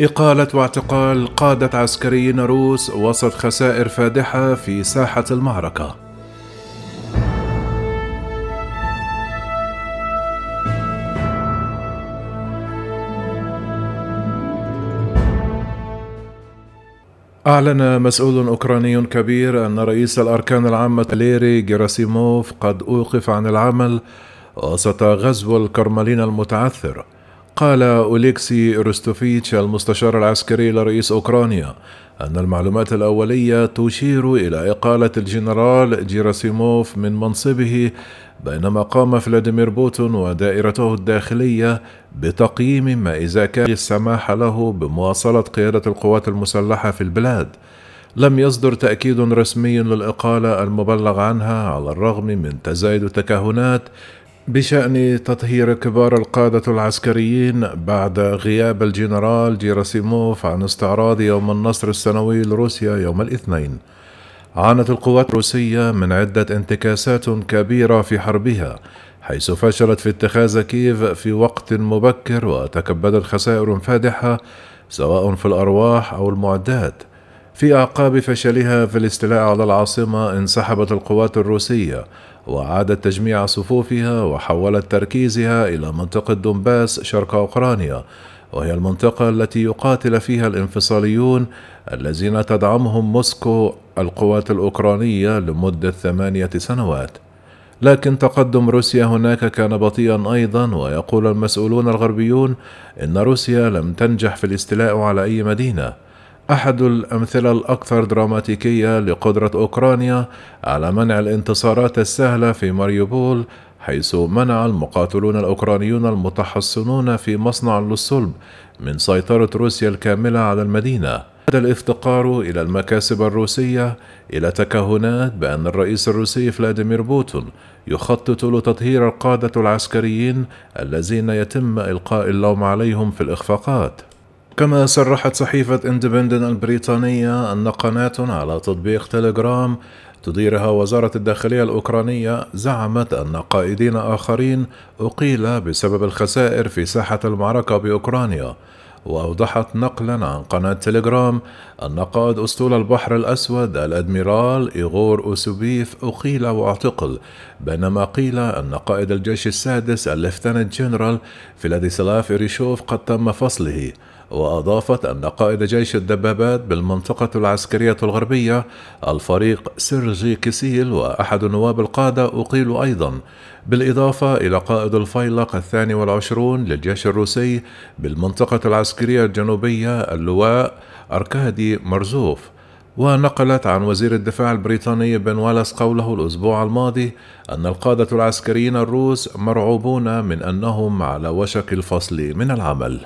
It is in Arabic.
إقالة واعتقال قادة عسكريين روس وسط خسائر فادحة في ساحة المعركة. أعلن مسؤول أوكراني كبير أن رئيس الأركان العامة ليري جيراسيموف قد أوقف عن العمل وسط غزو الكرملين المتعثر قال أوليكسي روستوفيتش المستشار العسكري لرئيس أوكرانيا أن المعلومات الأولية تشير إلى إقالة الجنرال جيراسيموف من منصبه بينما قام فلاديمير بوتين ودائرته الداخلية بتقييم ما إذا كان السماح له بمواصلة قيادة القوات المسلحة في البلاد. لم يصدر تأكيد رسمي للإقالة المبلغ عنها على الرغم من تزايد التكهنات بشأن تطهير كبار القادة العسكريين بعد غياب الجنرال جيراسيموف عن استعراض يوم النصر السنوي لروسيا يوم الاثنين. عانت القوات الروسية من عدة انتكاسات كبيرة في حربها، حيث فشلت في اتخاذ كييف في وقت مبكر وتكبدت خسائر فادحة سواء في الأرواح أو المعدات. في أعقاب فشلها في الاستيلاء على العاصمة انسحبت القوات الروسية وأعادت تجميع صفوفها وحولت تركيزها إلى منطقة دونباس شرق أوكرانيا وهي المنطقة التي يقاتل فيها الانفصاليون الذين تدعمهم موسكو القوات الأوكرانية لمدة ثمانية سنوات. لكن تقدم روسيا هناك كان بطيئا أيضا ويقول المسؤولون الغربيون إن روسيا لم تنجح في الاستيلاء على أي مدينة. أحد الأمثلة الأكثر دراماتيكية لقدرة أوكرانيا على منع الانتصارات السهلة في ماريوبول حيث منع المقاتلون الأوكرانيون المتحصنون في مصنع للصلب من سيطرة روسيا الكاملة على المدينة. هذا الافتقار إلى المكاسب الروسية إلى تكهنات بأن الرئيس الروسي فلاديمير بوتون يخطط لتطهير القادة العسكريين الذين يتم إلقاء اللوم عليهم في الإخفاقات. كما صرحت صحيفة اندبندنت البريطانية أن قناة على تطبيق تليجرام تديرها وزارة الداخلية الأوكرانية زعمت أن قائدين آخرين أقيل بسبب الخسائر في ساحة المعركة بأوكرانيا وأوضحت نقلا عن قناة تليجرام أن قائد أسطول البحر الأسود الأدميرال إيغور أوسيبوف أقيل واعتقل بينما قيل أن قائد الجيش السادس الليفتنانت جنرال فلاديسلاف إرشوف قد تم فصله. وأضافت أن قائد جيش الدبابات بالمنطقة العسكرية الغربية الفريق سيرجي كيسيل وأحد نواب القادة أقيلوا أيضا بالإضافة إلى قائد الفيلق الثاني والعشرون للجيش الروسي بالمنطقة العسكرية الجنوبية اللواء أركادي مرزوف. ونقلت عن وزير الدفاع البريطاني بن والاس قوله الأسبوع الماضي أن القادة العسكريين الروس مرعوبون من أنهم على وشك الفصل من العمل.